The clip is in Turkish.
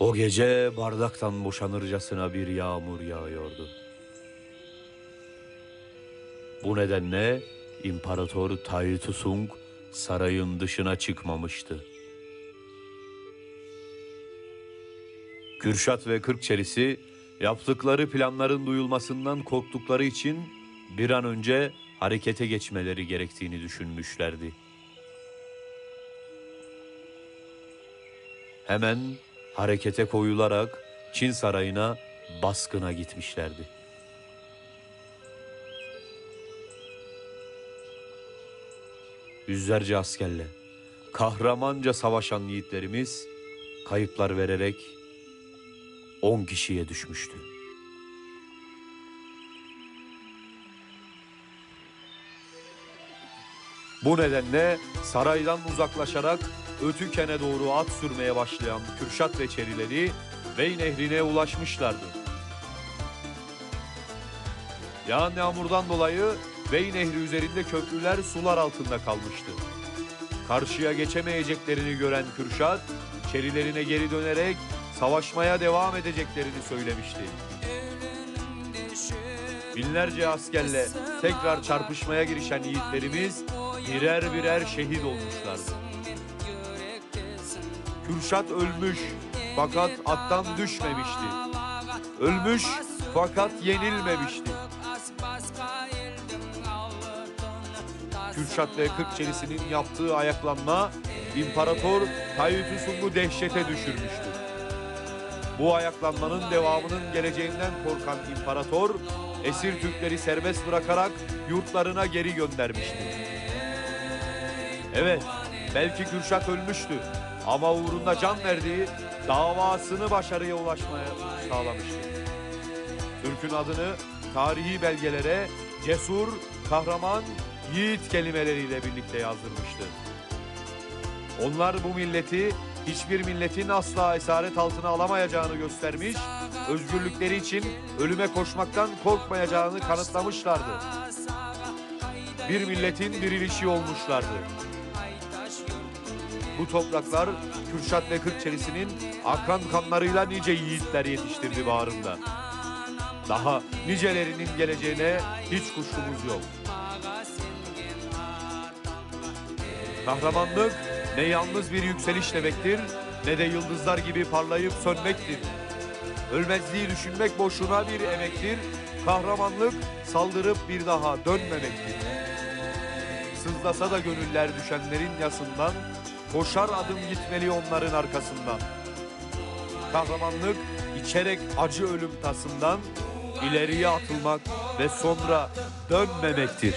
O gece bardaktan boşanırcasına bir yağmur yağıyordu. Bu nedenle İmparator Tayyip Sung sarayın dışına çıkmamıştı. Kürşat ve Kırkçelisi yaptıkları planların duyulmasından korktukları için bir an önce harekete geçmeleri gerektiğini düşünmüşlerdi. Hemen harekete koyularak Çin sarayına baskına gitmişlerdi. Yüzlerce askerle kahramanca savaşan yiğitlerimiz kayıplar vererek 10 kişiye düşmüştü. Bu nedenle saraydan uzaklaşarak Ötüken'e doğru at sürmeye başlayan Kürşat ve Çerileri Bey Nehri'ne ulaşmışlardı. Yağan yağmurdan dolayı Bey Nehri üzerinde köprüler sular altında kalmıştı. Karşıya geçemeyeceklerini gören Kürşat, Çerilerine geri dönerek savaşmaya devam edeceklerini söylemişti. Binlerce askerle tekrar çarpışmaya girişen yiğitlerimiz birer birer şehit olmuşlardı. Kürşat ölmüş fakat attan düşmemişti. Ölmüş fakat yenilmemişti. Kürşat ve Kırkçelisi'nin yaptığı ayaklanma İmparator Tayyip Sung'u dehşete düşürmüştü. Bu ayaklanmanın devamının geleceğinden korkan imparator esir Türkleri serbest bırakarak yurtlarına geri göndermişti. Evet, belki Kürşat ölmüştü ama uğrunda can verdiği davasını başarıya ulaşmaya sağlamıştı. Türk'ün adını tarihi belgelere cesur, kahraman, yiğit kelimeleriyle birlikte yazdırmıştı. Onlar bu milleti hiçbir milletin asla esaret altına alamayacağını göstermiş, özgürlükleri için ölüme koşmaktan korkmayacağını kanıtlamışlardı. Bir milletin dirilişi olmuşlardı. Bu topraklar Kürşat ve Kırkçelisi'nin akan kanlarıyla nice yiğitler yetiştirdi bağrında. Daha nicelerinin geleceğine hiç kuşkumuz yok. Kahramanlık ne yalnız bir yükseliş demektir ne de yıldızlar gibi parlayıp sönmektir. Ölmezliği düşünmek boşuna bir emektir. Kahramanlık saldırıp bir daha dönmemektir. Sızlasa da gönüller düşenlerin yasından, koşar adım gitmeli onların arkasından. Kahramanlık içerek acı ölüm tasından ileriye atılmak ve sonra dönmemektir.